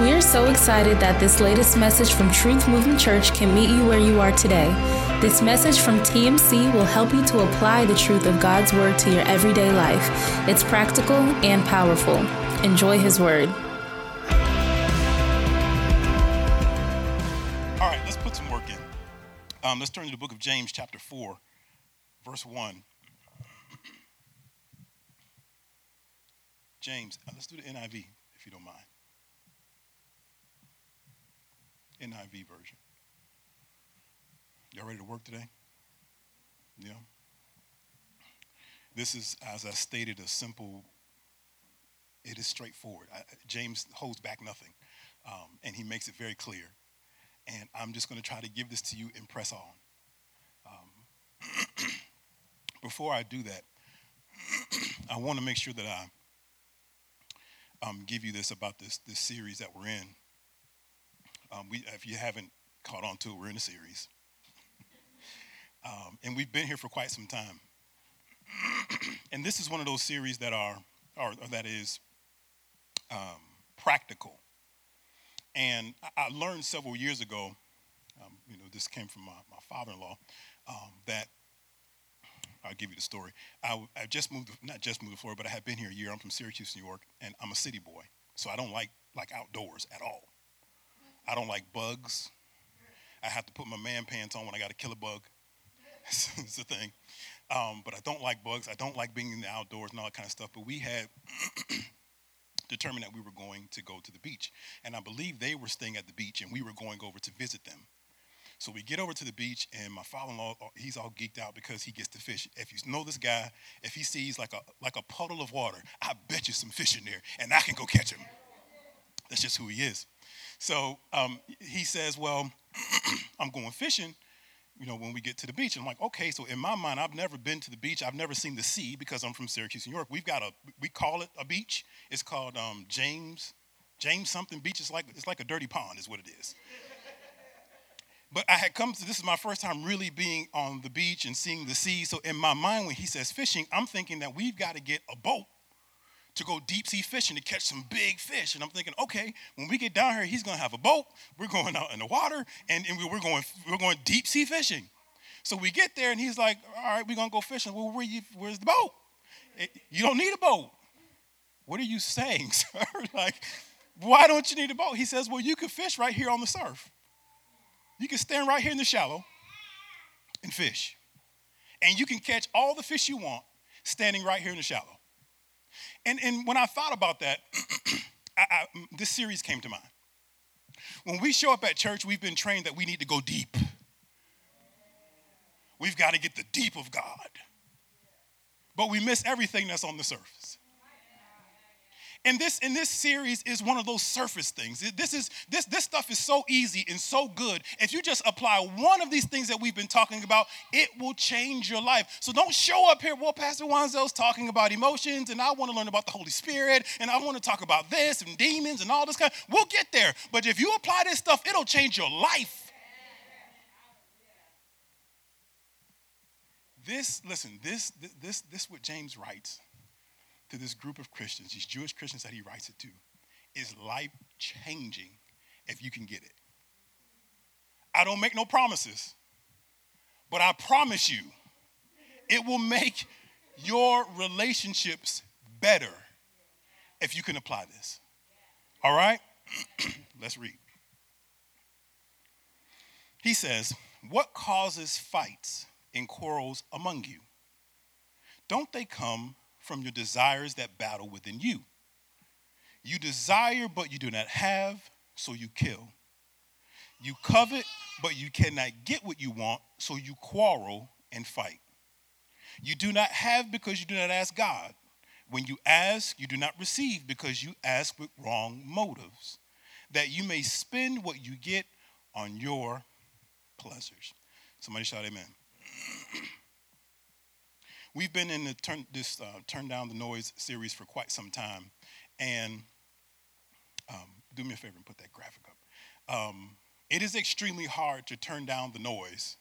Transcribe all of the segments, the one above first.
We are so excited that this latest message from Truth Movement Church can meet you where you are today. This message from TMC will help you to apply the truth of God's Word to your everyday life. It's practical and powerful. Enjoy His Word. All right, let's put some work in. Um, let's turn to the book of James, chapter 4, verse 1. James, uh, let's do the NIV, if you don't mind. NIV version. Y'all ready to work today? Yeah. This is, as I stated, a simple, it is straightforward. I, James holds back nothing, um, and he makes it very clear. And I'm just going to try to give this to you and press on. Um, before I do that, I want to make sure that I um, give you this about this, this series that we're in. Um, we, if you haven't caught on to it, we're in a series. um, and we've been here for quite some time. and this is one of those series that are, or, or that is um, practical. And I, learned several years ago, um, you know, this came from my, my father-in-law, um, that I'll give you the story. I, I just moved, not just moved to Florida, but I had been here a year. I'm from Syracuse, New York, and I'm a city boy. So I don't like like outdoors at all. I don't like bugs. I have to put my man pants on when I got to kill a bug. it's a thing. Um, but I don't like bugs. I don't like being in the outdoors and all that kind of stuff. But we had determined that we were going to go to the beach. And I believe they were staying at the beach and we were going over to visit them. So we get over to the beach, and my father-in-law, uh, he's all geeked out because he gets to fish. If you know this guy, if he sees like a like a puddle of water, I bet you some fish in there, and I can go catch him. That's just who he is. So um, he says, Well, I'm going fishing, you know, when we get to the beach. And I'm like, Okay, so in my mind, I've never been to the beach. I've never seen the sea because I'm from Syracuse, New York. We've got a, we call it a beach. It's called um, James, James something beach. It's like, it's like a dirty pond, is what it is. But I had come to this is my first time really being on the beach and seeing the sea. So in my mind, when he says fishing, I'm thinking that we've got to get a boat to go deep sea fishing to catch some big fish. And I'm thinking, okay, when we get down here, he's gonna have a boat. We're going out in the water, and, and we're going we're going deep sea fishing. So we get there, and he's like, all right, we're gonna go fishing. Well, where you, where's the boat? It, you don't need a boat. What are you saying, sir? like, why don't you need a boat? He says, well, you can fish right here on the surf. You can stand right here in the shallow and fish. And you can catch all the fish you want standing right here in the shallow. And, and when I thought about that, I, I, this series came to mind. When we show up at church, we've been trained that we need to go deep. We've got to get the deep of God. But we miss everything that's on the surface. And this in this series is one of those surface things. This is this this stuff is so easy and so good. If you just apply one of these things that we've been talking about, it will change your life. So don't show up here. Well, Pastor Wanzel's talking about emotions, and I want to learn about the Holy Spirit, and I want to talk about this and demons and all this kind. We'll get there. But if you apply this stuff, it'll change your life. This, listen, this, this, this, what James writes to this group of Christians, these Jewish Christians that he writes it to, is life changing if you can get it. I don't make no promises, but I promise you, it will make your relationships better if you can apply this. All right? Let's read. He says, What causes fights and quarrels among you? Don't they come from your desires that battle within you. You desire, but you do not have, so you kill. You covet, but you cannot get what you want, so you quarrel and fight. You do not have because you do not ask God. When you ask, you do not receive because you ask with wrong motives, that you may spend what you get on your pleasures. Somebody shout, Amen. We've been in the turn, this uh, Turn Down the Noise series for quite some time. And um, do me a favor and put that graphic up. Um, it is extremely hard to turn down the noise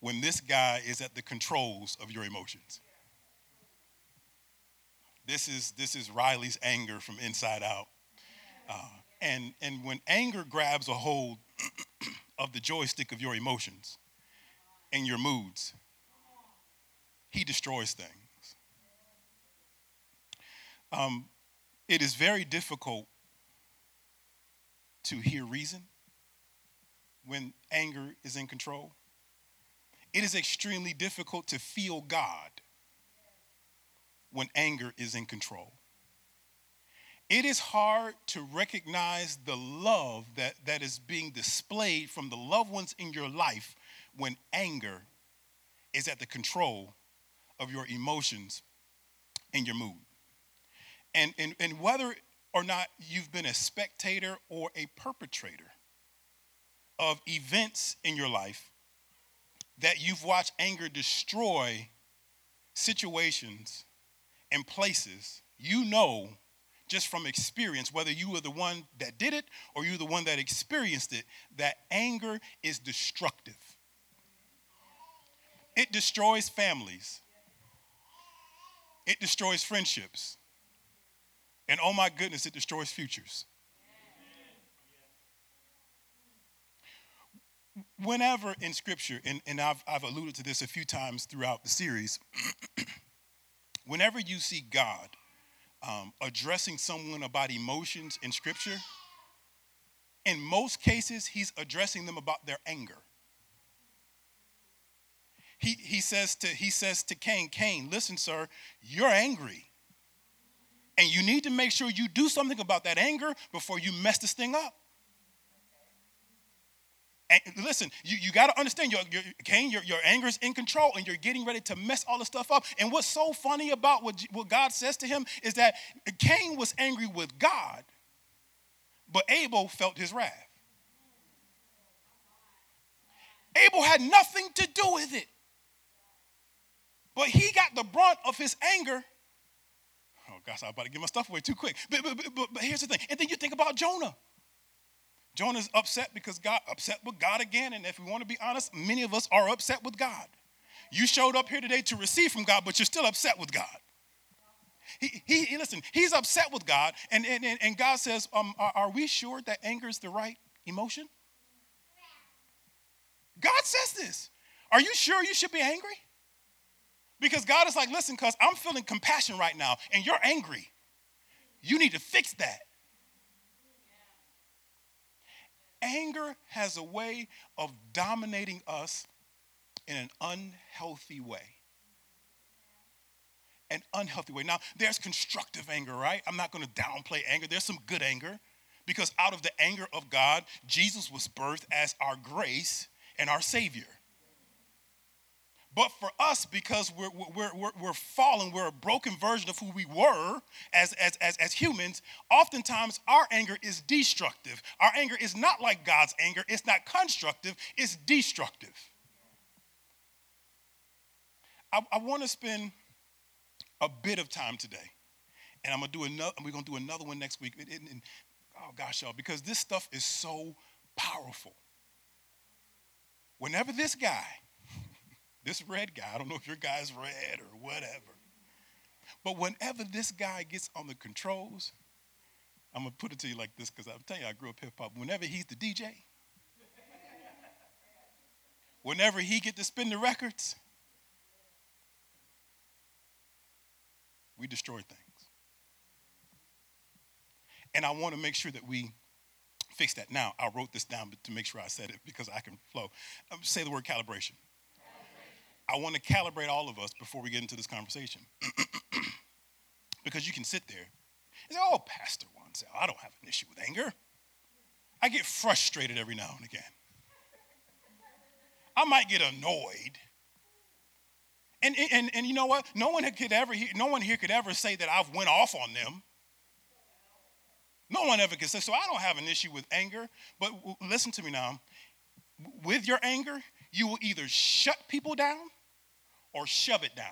when this guy is at the controls of your emotions. This is, this is Riley's anger from inside out. Uh, And, and when anger grabs a hold of the joystick of your emotions and your moods, he destroys things. Um, it is very difficult to hear reason when anger is in control. It is extremely difficult to feel God when anger is in control. It is hard to recognize the love that, that is being displayed from the loved ones in your life when anger is at the control of your emotions and your mood. And, and, and whether or not you've been a spectator or a perpetrator of events in your life that you've watched anger destroy situations and places, you know just from experience, whether you were the one that did it or you're the one that experienced it, that anger is destructive. It destroys families, it destroys friendships, and oh my goodness, it destroys futures. Whenever in scripture, and, and I've, I've alluded to this a few times throughout the series, whenever you see God um, addressing someone about emotions in Scripture, in most cases, he's addressing them about their anger. He, he, says to, he says to Cain, Cain, listen, sir, you're angry. And you need to make sure you do something about that anger before you mess this thing up. And listen, you, you got to understand, your, your, Cain, your, your anger is in control and you're getting ready to mess all the stuff up. And what's so funny about what, what God says to him is that Cain was angry with God, but Abel felt his wrath. Abel had nothing to do with it. But he got the brunt of his anger. Oh, gosh, I'm about to give my stuff away too quick. But, but, but, but here's the thing. And then you think about Jonah. Jonah's upset because God upset with God again. And if we want to be honest, many of us are upset with God. You showed up here today to receive from God, but you're still upset with God. He, he, he listen, he's upset with God, and, and, and God says, um, are, are we sure that anger is the right emotion? God says this. Are you sure you should be angry? Because God is like, listen, because I'm feeling compassion right now, and you're angry. You need to fix that. anger has a way of dominating us in an unhealthy way. An unhealthy way. Now, there's constructive anger, right? I'm not going to downplay anger. There's some good anger because out of the anger of God, Jesus was birthed as our grace and our Savior. But for us, because we're, we're, we're, we're fallen, we're a broken version of who we were as, as, as, as humans, oftentimes our anger is destructive. Our anger is not like God's anger, it's not constructive, it's destructive. I, I want to spend a bit of time today, and I'm gonna do another, we're gonna do another one next week. Oh gosh, y'all, because this stuff is so powerful. Whenever this guy, this red guy, I don't know if your guy's red or whatever. But whenever this guy gets on the controls, I'm gonna put it to you like this because I'm telling you, I grew up hip hop. Whenever he's the DJ, whenever he get to spin the records, we destroy things. And I want to make sure that we fix that. Now, I wrote this down to make sure I said it because I can flow. Um, say the word calibration. I want to calibrate all of us before we get into this conversation. because you can sit there and say, oh, Pastor Wansell, I don't have an issue with anger. I get frustrated every now and again. I might get annoyed. And, and, and you know what? No one could ever no one here could ever say that I've went off on them. No one ever could say, so I don't have an issue with anger. But listen to me now. With your anger, you will either shut people down or shove it down.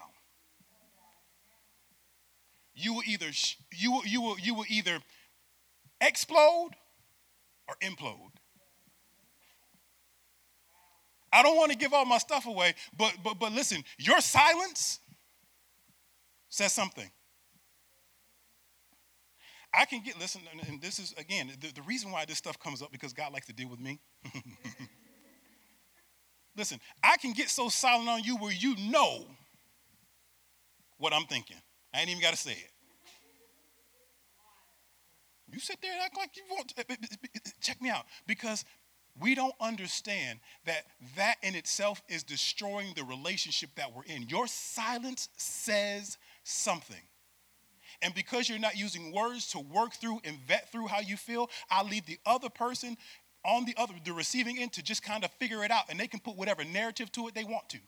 You will either you will, you will, you will either explode or implode. I don't want to give all my stuff away, but but but listen, your silence says something. I can get, listen, and this is, again, the, the reason why this stuff comes up because God likes to deal with me. listen, I can get so silent on you where you know what I'm thinking. I ain't even got to say it. You sit there and act like you want to. Check me out. Because we don't understand that that in itself is destroying the relationship that we're in. Your silence says something. And because you're not using words to work through and vet through how you feel, I leave the other person on the other, the receiving end, to just kind of figure it out. And they can put whatever narrative to it they want to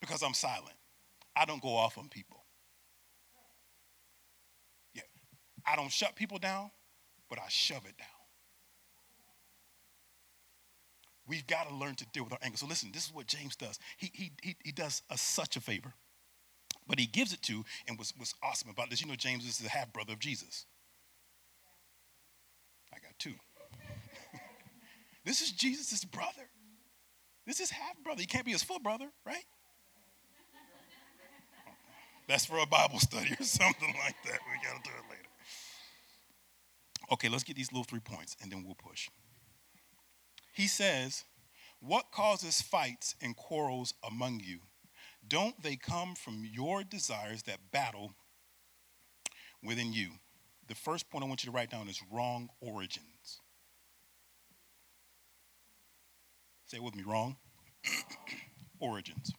because I'm silent. I don't go off on people. Yeah, I don't shut people down, but I shove it down. We've got to learn to deal with our anger. So listen, this is what James does. He, he, he, he does us such a favor. But he gives it to, and what's, what's awesome about this, you know, James is the half brother of Jesus. I got two. This is Jesus' brother. This is half brother. He can't be his full brother, right? That's for a Bible study or something like that. We got to do it later. Okay, let's get these little three points and then we'll push. He says, What causes fights and quarrels among you? Don't they come from your desires that battle within you? The first point I want you to write down is wrong origins. It with me wrong origins.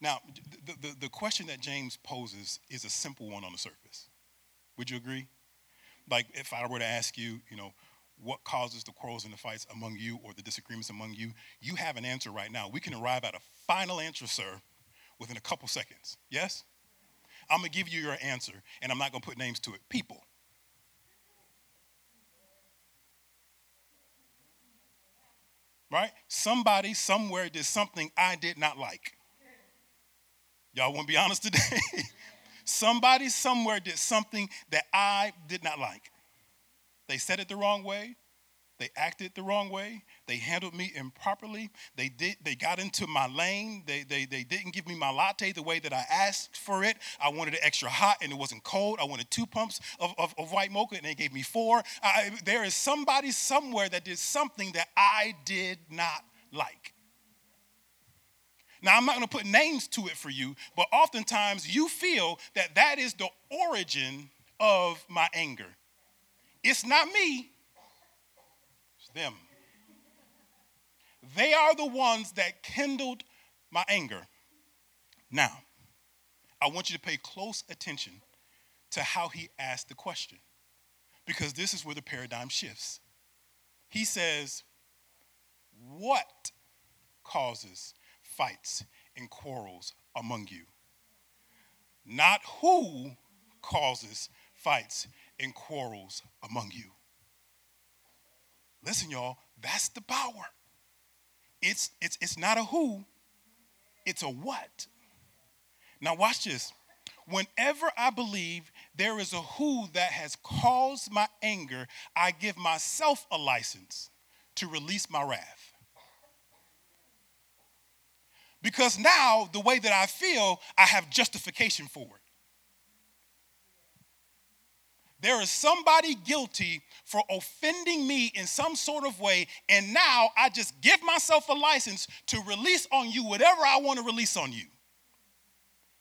Now, the, the, the, question that James poses is a simple one on the surface. Would you agree? Like, if I were to ask you, you know, what causes the quarrels and the fights among you or the disagreements among you, you have an answer right now. We can arrive at a final answer, sir, within a couple seconds. Yes? I'm going to give you your answer, and I'm not going to put names to it. People. Right? Somebody somewhere did something I did not like. Y'all want to be honest today? Somebody somewhere did something that I did not like. They said it the wrong way. They acted the wrong way. They handled me improperly. They did. They got into my lane. They, they, they didn't give me my latte the way that I asked for it. I wanted it extra hot and it wasn't cold. I wanted two pumps of, of, of white mocha and they gave me four. I, there is somebody somewhere that did something that I did not like. Now, I'm not going to put names to it for you, but oftentimes you feel that that is the origin of my anger. It's not me, them. They are the ones that kindled my anger. Now, I want you to pay close attention to how he asked the question, because this is where the paradigm shifts. He says, What causes fights and quarrels among you? Not who causes fights and quarrels among you. Listen, y'all, that's the power. It's, it's, it's not a who, it's a what. Now, watch this. Whenever I believe there is a who that has caused my anger, I give myself a license to release my wrath. Because now, the way that I feel, I have justification for it. There is somebody guilty for offending me in some sort of way, and now I just give myself a license to release on you whatever I want to release on you.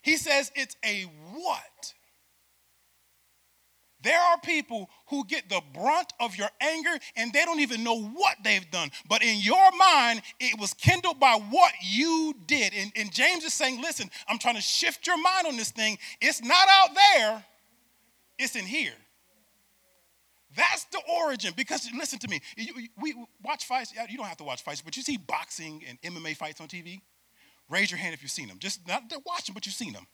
He says it's a what? There are people who get the brunt of your anger and they don't even know what they've done. But in your mind, it was kindled by what you did. And, and James is saying, listen, I'm trying to shift your mind on this thing. It's not out there, it's in here. That's the origin. Because listen to me, we watch fights. You don't have to watch fights, but you see boxing and MMA fights on TV. Raise your hand if you've seen them. Just not to watch them, but you've seen them.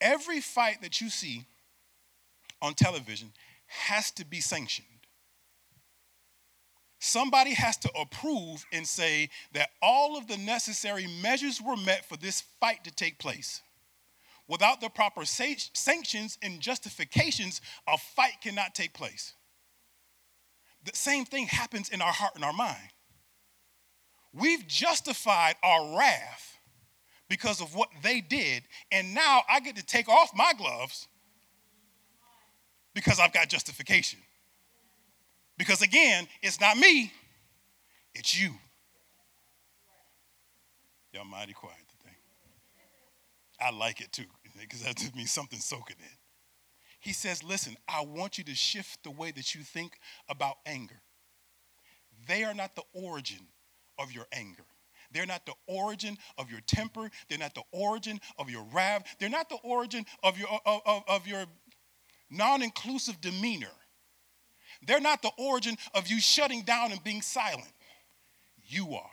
Every fight that you see on television has to be sanctioned. Somebody has to approve and say that all of the necessary measures were met for this fight to take place. Without the proper sanctions and justifications, a fight cannot take place. The same thing happens in our heart and our mind. We've justified our wrath because of what they did, and now I get to take off my gloves because I've got justification. Because again, it's not me, it's you. Y'all mighty quiet today. I like it too, because that means something soaking in. He says, Listen, I want you to shift the way that you think about anger. They are not the origin of your anger. They're not the origin of your temper. They're not the origin of your wrath. They're not the origin of your, of, of, of your non inclusive demeanor. They're not the origin of you shutting down and being silent. You are.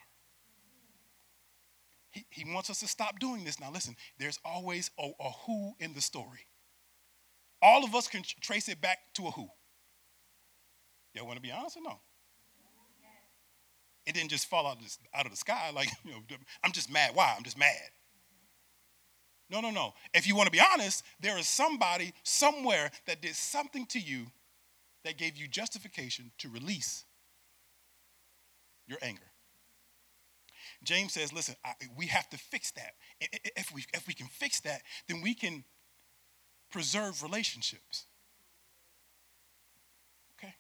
He, wants us to stop doing this. Now, listen, there's always a, a who in the story. All of us can trace it back to a who. Y'all want to be honest or no? It didn't just fall out of, the, out of the sky like, you know, I'm just mad. Why? I'm just mad. No, no, no. If you want to be honest, there is somebody somewhere that did something to you that gave you justification to release your anger. James says, listen, I, we have to fix that. If we, if we can fix that, then we can preserve relationships. Okay?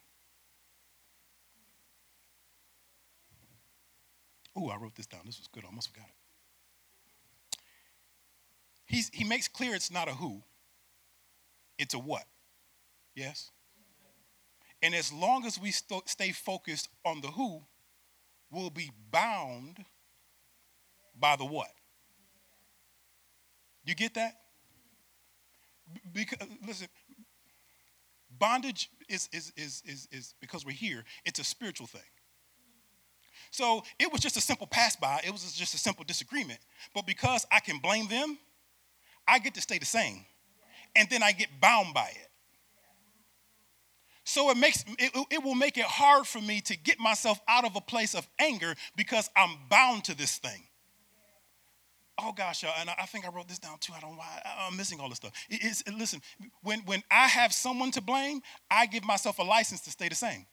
Oh, I wrote this down. This was good. I almost forgot it. He's, he makes clear it's not a who, it's a what. Yes? And as long as we st- stay focused on the who, we'll be bound by the what. You get that? Because listen, bondage is, is, is, is, is because we're here, it's a spiritual thing. So it was just a simple pass by, it was just a simple disagreement. But because I can blame them, I get to stay the same. And then I get bound by it. So it makes it, it will make it hard for me to get myself out of a place of anger because I'm bound to this thing. Oh gosh, y'all, and I think I wrote this down too. I don't why I'm missing all this stuff. It's, listen, when, when I have someone to blame, I give myself a license to stay the same.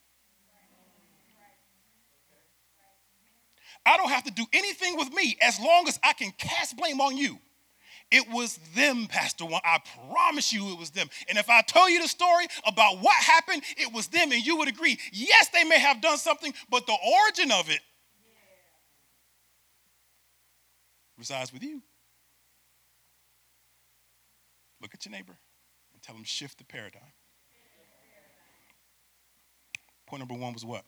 I don't have to do anything with me as long as I can cast blame on you. It was them, Pastor One. I promise you it was them. And if I tell you the story about what happened, it was them, and you would agree. Yes, they may have done something, but the origin of it resides with you. Look at your neighbor and tell him shift the paradigm. Point number one was what?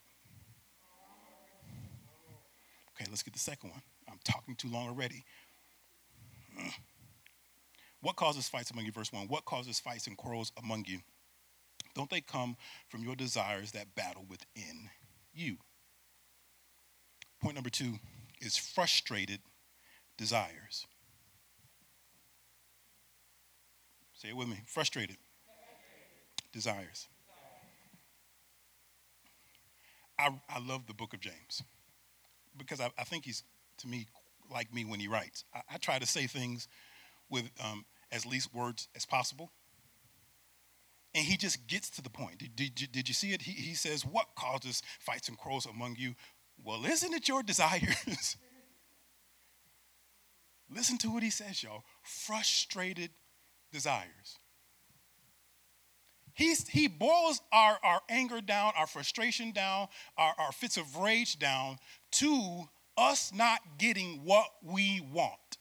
Okay, let's get the second one. I'm talking too long already. What causes fights among you? Verse 1. What causes fights and quarrels among you? Don't they come from your desires that battle within you? Point number two is frustrated desires. Say it with me. Frustrated, desires. I, I love the book of James because I, I think he's, to me, like me when he writes. I, I try to say things with um, as least words as possible. And he just gets to the point. Did, did, did you see it? He, he says, What causes fights and quarrels among you? Well, isn't it your desires? Listen to what he says, y'all. Frustrated desires. He's, he boils our, our anger down, our frustration down, our, our fits of rage down to us not getting what we want.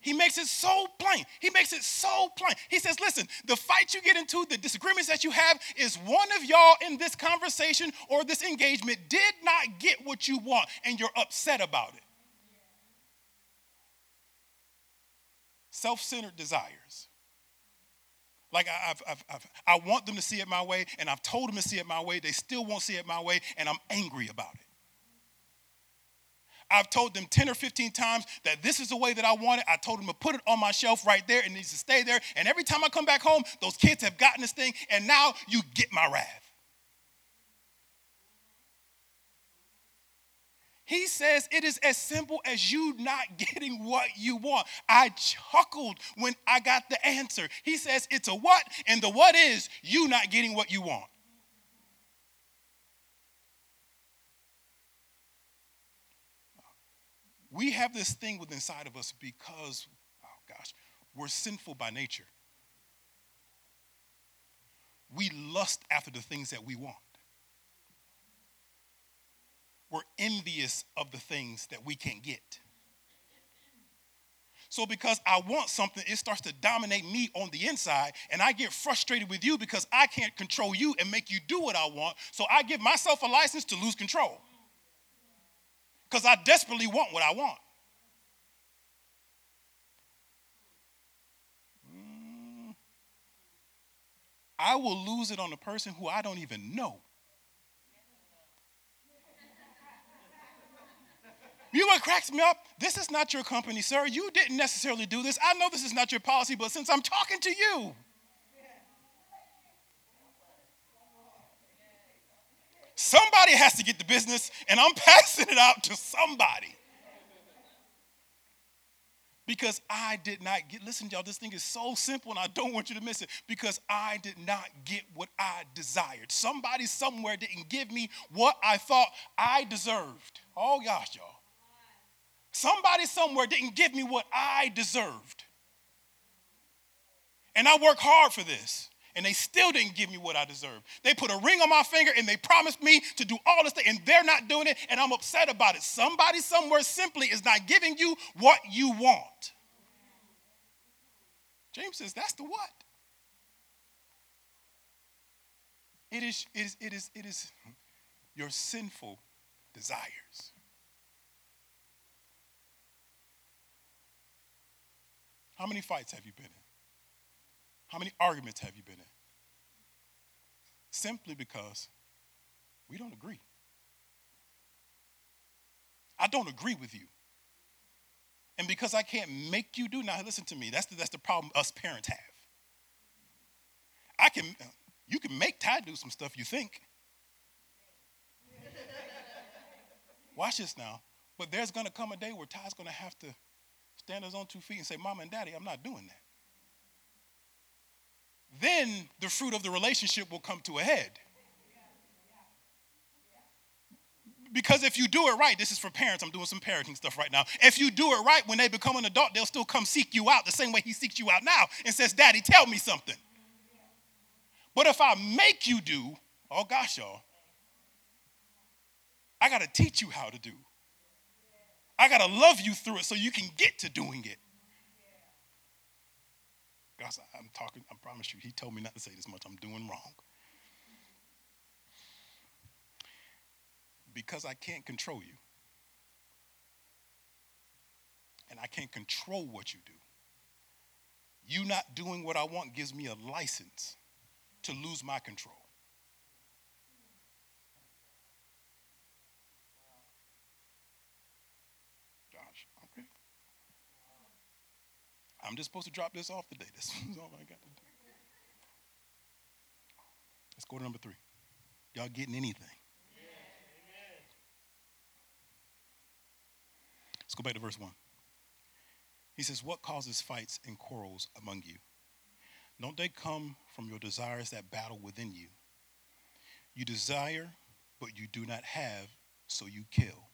He makes it so plain. He makes it so plain. He says, listen, the fight you get into, the disagreements that you have, is one of y'all in this conversation or this engagement did not get what you want and you're upset about it. Self centered desires. Like I've, I've, I've, i want them to see it my way, and I've told them to see it my way. They still won't see it my way, and I'm angry about it. I've told them 10 or 15 times that this is the way that I want it. I told them to put it on my shelf right there. It needs to stay there. And every time I come back home, those kids have gotten this thing, and now you get my wrath. He says it is as simple as you not getting what you want. I chuckled when I got the answer. He says it's a what, and the what is you not getting what you want. We have this thing within inside of us because, oh gosh, we're sinful by nature. we lust after the things that we want. We're envious of the things that we can't get. So, because I want something, it starts to dominate me on the inside, and I get frustrated with you because I can't control you and make you do what I want. So, I give myself a license to lose control because I desperately want what I want. Mm. I will lose it on a person who I don't even know. You know what cracks me up? This is not your company, sir. You didn't necessarily do this. I know this is not your policy, but since I'm talking to you, somebody has to get the business, and I'm passing it out to somebody. Because I did not get, listen, y'all, this thing is so simple and I don't want you to miss it. Because I did not get what I desired. Somebody somewhere didn't give me what I thought I deserved. Oh gosh, y'all. Somebody somewhere didn't give me what I deserved. And I work hard for this. And they still didn't give me what I deserved. They put a ring on my finger and they promised me to do all this thing, and they're not doing it, and I'm upset about it. Somebody somewhere simply is not giving you what you want. James says, that's the what. It is, it is, it is, it is your sinful desires. How many fights have you been in? How many arguments have you been in? Simply because we don't agree. I don't agree with you. And because I can't make you do, now listen to me, that's the, that's the problem us parents have. I can, you can make Ty do some stuff you think. Watch this now. But there's gonna come a day where Ty's gonna have to stand on his own two feet and say, Mom and Daddy, I'm not doing that. Then the fruit of the relationship will come to a head. Because if you do it right, this is for parents, I'm doing some parenting stuff right now. If you do it right, when they become an adult, they'll still come seek you out the same way he seeks you out now and says, Daddy, tell me something. But if I make you do, oh gosh, y'all, I got to teach you how to do. I got to love you through it so you can get to doing it. Guys, I'm talking, I promise you, he told me not to say this much. I'm doing wrong. Because I can't control you. And I can't control what you do. You not doing what I want gives me a license to lose my control. I'm just supposed to drop this off today. This is all I got to do. Let's go to number three. Y'all getting anything? Let's go back to verse 1. He says, What causes fights and quarrels among you? Don't they come from your desires that battle within you? You desire, but you do not have, so you kill.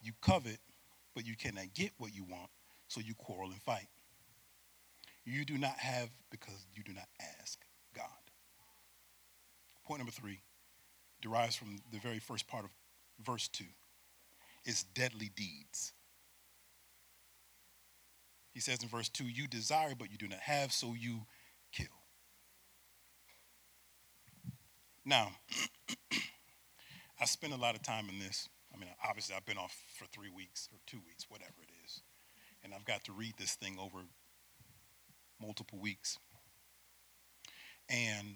You covet, but you cannot get what you want, so you quarrel and fight. You do not have because you do not ask God. Point number three derives from the very first part of verse 2 is deadly deeds. He says in verse 2 You desire, but you do not have, so you kill. Now, I spend a lot of time in this. I mean, obviously, I've been off for three weeks or two weeks, whatever and I've got to read this thing over multiple weeks. And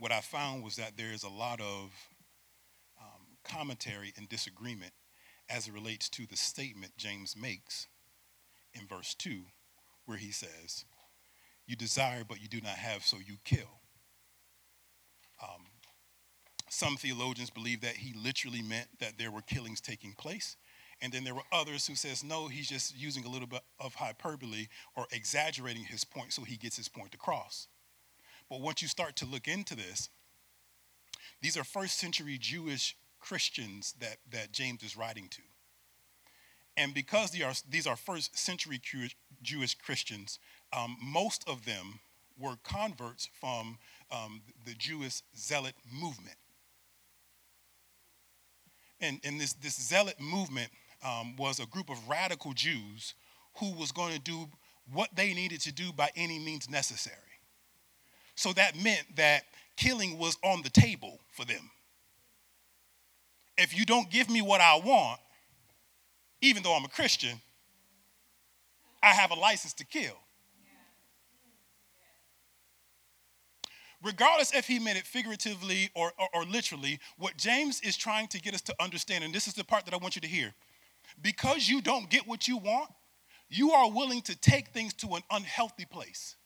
what I found was that there is a lot of um, commentary and disagreement as it relates to the statement James makes in verse 2, where he says, You desire, but you do not have, so you kill. Um, some theologians believe that he literally meant that there were killings taking place and then there were others who says, no, he's just using a little bit of hyperbole or exaggerating his point so he gets his point across. But once you start to look into this, these are first century Jewish Christians that, that James is writing to. And because are, these are first century Jewish Christians, um, most of them were converts from um, the Jewish zealot movement. And, and this, this zealot movement um, was a group of radical Jews who was going to do what they needed to do by any means necessary. So that meant that killing was on the table for them. If you don't give me what I want, even though I'm a Christian, I have a license to kill. Regardless if he meant it figuratively or, or, or, literally, what James is trying to get us to understand, and this is the part that I want you to hear because you don't get what you want, you are willing to take things to an unhealthy place.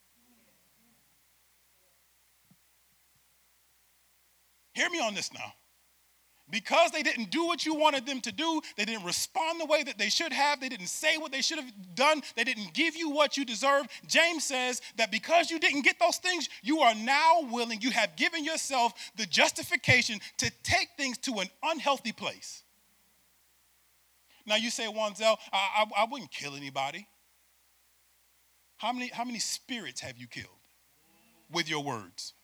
Hear me on this now because they didn't do what you wanted them to do, they didn't respond the way that they should have, they didn't say what they should have done, they didn't give you what you deserve. James says that because you didn't get those things, you are now willing, you have given yourself the justification to take things to an unhealthy place. Now you say, Wanzel, I, I, I wouldn't kill anybody. How many, how many spirits have you killed with your words?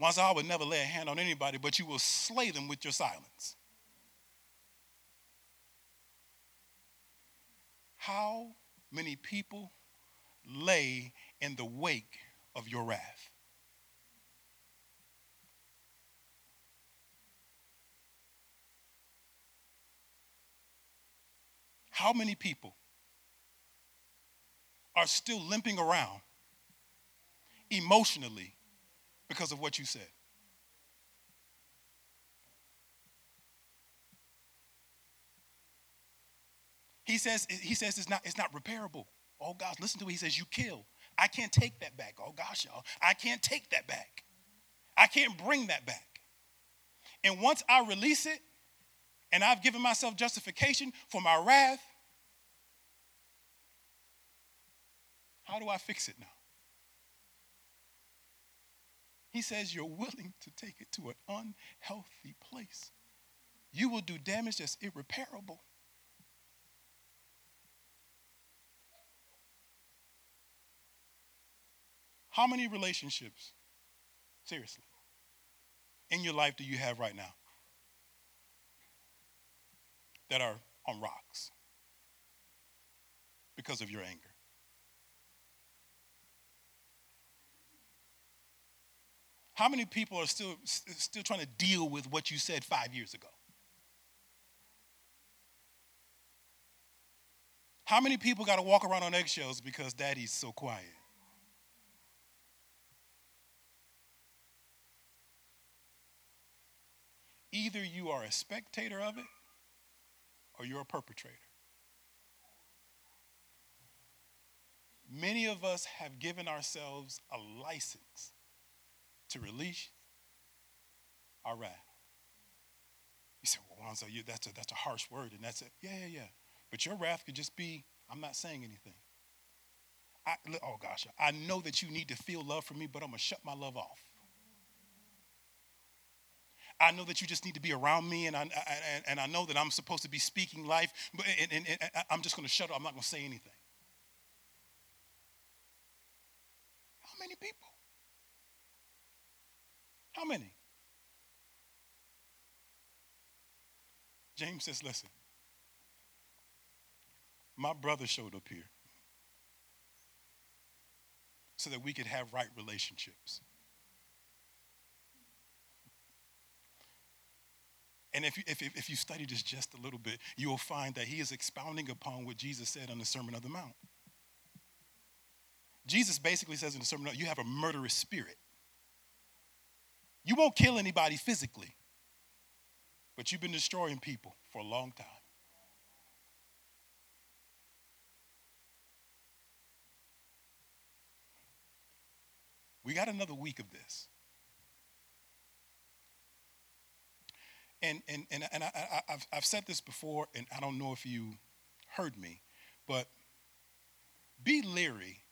Once I would never lay a hand on anybody, but you will slay them with your silence. How many people lay in the wake of your wrath? How many people are still limping around emotionally because of what you said. He says, he says it's not, it's not repairable. Oh gosh, listen to what he says, you kill. I can't take that back. Oh gosh, y'all. I can't take that back. I can't bring that back. And once I release it, and I've given myself justification for my wrath, how do I fix it now? He says you're willing to take it to an unhealthy place. You will do damage that's irreparable. How many relationships, seriously, in your life do you have right now that are on rocks because of your anger? How many people are still, still trying to deal with what you said five years ago? How many people got to walk around on eggshells because daddy's so quiet? Either you are a spectator of it or you're a perpetrator. Many of us have given ourselves a license to release our wrath. You say, well, Lonzo, you, that's, a, that's a harsh word, and that's it. Yeah, yeah, yeah. But your wrath could just be, I'm not saying anything. I, oh gosh, I know that you need to feel love for me, but I'm going to shut my love off. I know that you just need to be around me, and I, I and I know that I'm supposed to be speaking life, but and, and, and I'm just going to shut up. I'm not going to say anything. How many people? How many? James says, listen, my brother showed up here so that we could have right relationships. And if you, if, if you study this just a little bit, you will find that he is expounding upon what Jesus said on the Sermon on the Mount. Jesus basically says in the Sermon, you have a murderous spirit. You won't kill anybody physically, but you've been destroying people for a long time. We got another week of this. And, and, and, and I, have I've said this before, and I don't know if you heard me, but be leery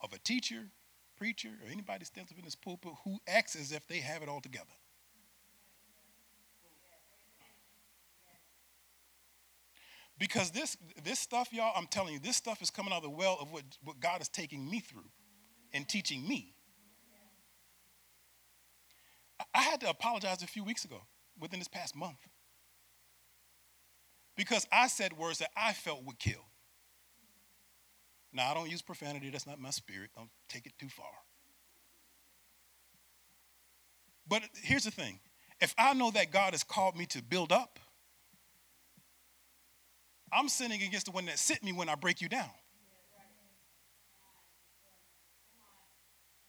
of a teacher preacher or anybody stands up in this pulpit who acts as if they have it all together. Because this, this stuff, y'all, I'm telling you, this stuff is coming out of the well of what, what God is taking me through and teaching me. I had to apologize a few weeks ago, within this past month. Because I said words that I felt would kill. Now, I don't use profanity, that's not my spirit. Don't take it too far. But here's the thing if I know that God has called me to build up, I'm sinning against the one that sent me when I break you down.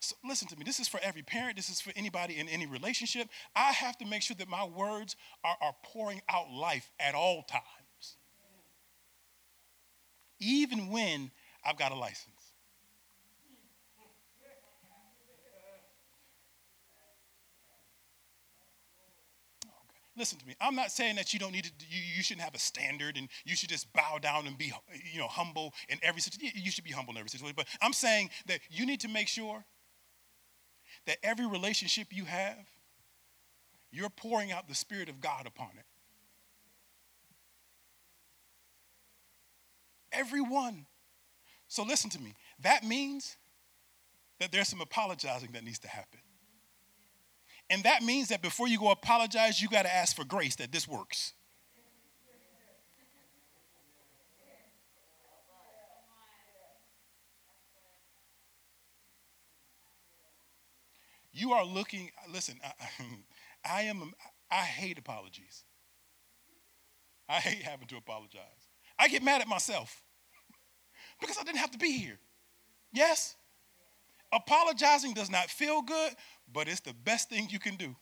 So listen to me. This is for every parent. This is for anybody in any relationship. I have to make sure that my words are, are pouring out life at all times, even when I've got a license. listen to me. I'm not saying that you don't need to, you, you shouldn't have a standard and you should just bow down and be, you know, humble in every situation. You should be humble in every situation. But I'm saying that you need to make sure that every relationship you have, you're pouring out the Spirit of God upon it. Everyone. So listen to me. That means that there's some apologizing that needs to happen. And that means that before you go apologize, you got to ask for grace that this works. You are looking, listen, I, I am, I hate apologies. I hate having to apologize. I get mad at myself because I didn't have to be here. Yes? Apologizing does not feel good, but it's the best thing you can do.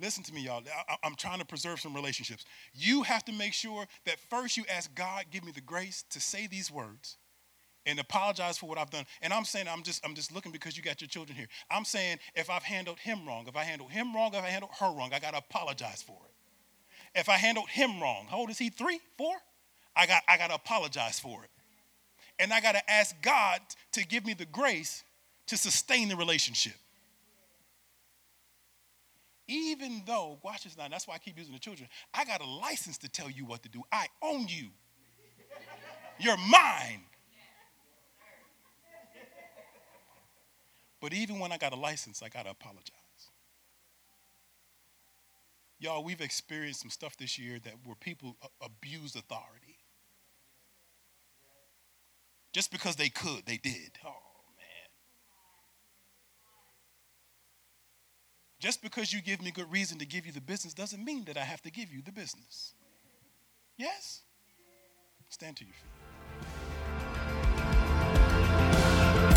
Listen to me, y'all. I, am trying to preserve some relationships. You have to make sure that first you ask God, give me the grace to say these words and apologize for what I've done. And I'm saying I'm just I'm just looking because you got your children here. I'm saying if I've handled him wrong, if I handled him wrong, if I handled her wrong, I gotta apologize for it. If I handled him wrong, how old is he? Three, four? I got I gotta apologize for it. And I gotta ask God to give me the grace to sustain the relationship. Even though, watch this now, that's why I keep using the children. I got a license to tell you what to do. I own you. You're mine. But even when I got a license, I got to apologize. Y'all, we've experienced some stuff this year that where people abused authority. Just because they could, they did. Oh. Man. Just because you give me good reason to give you the business doesn't mean that I have to give you the business. Yes? Stand to your feet.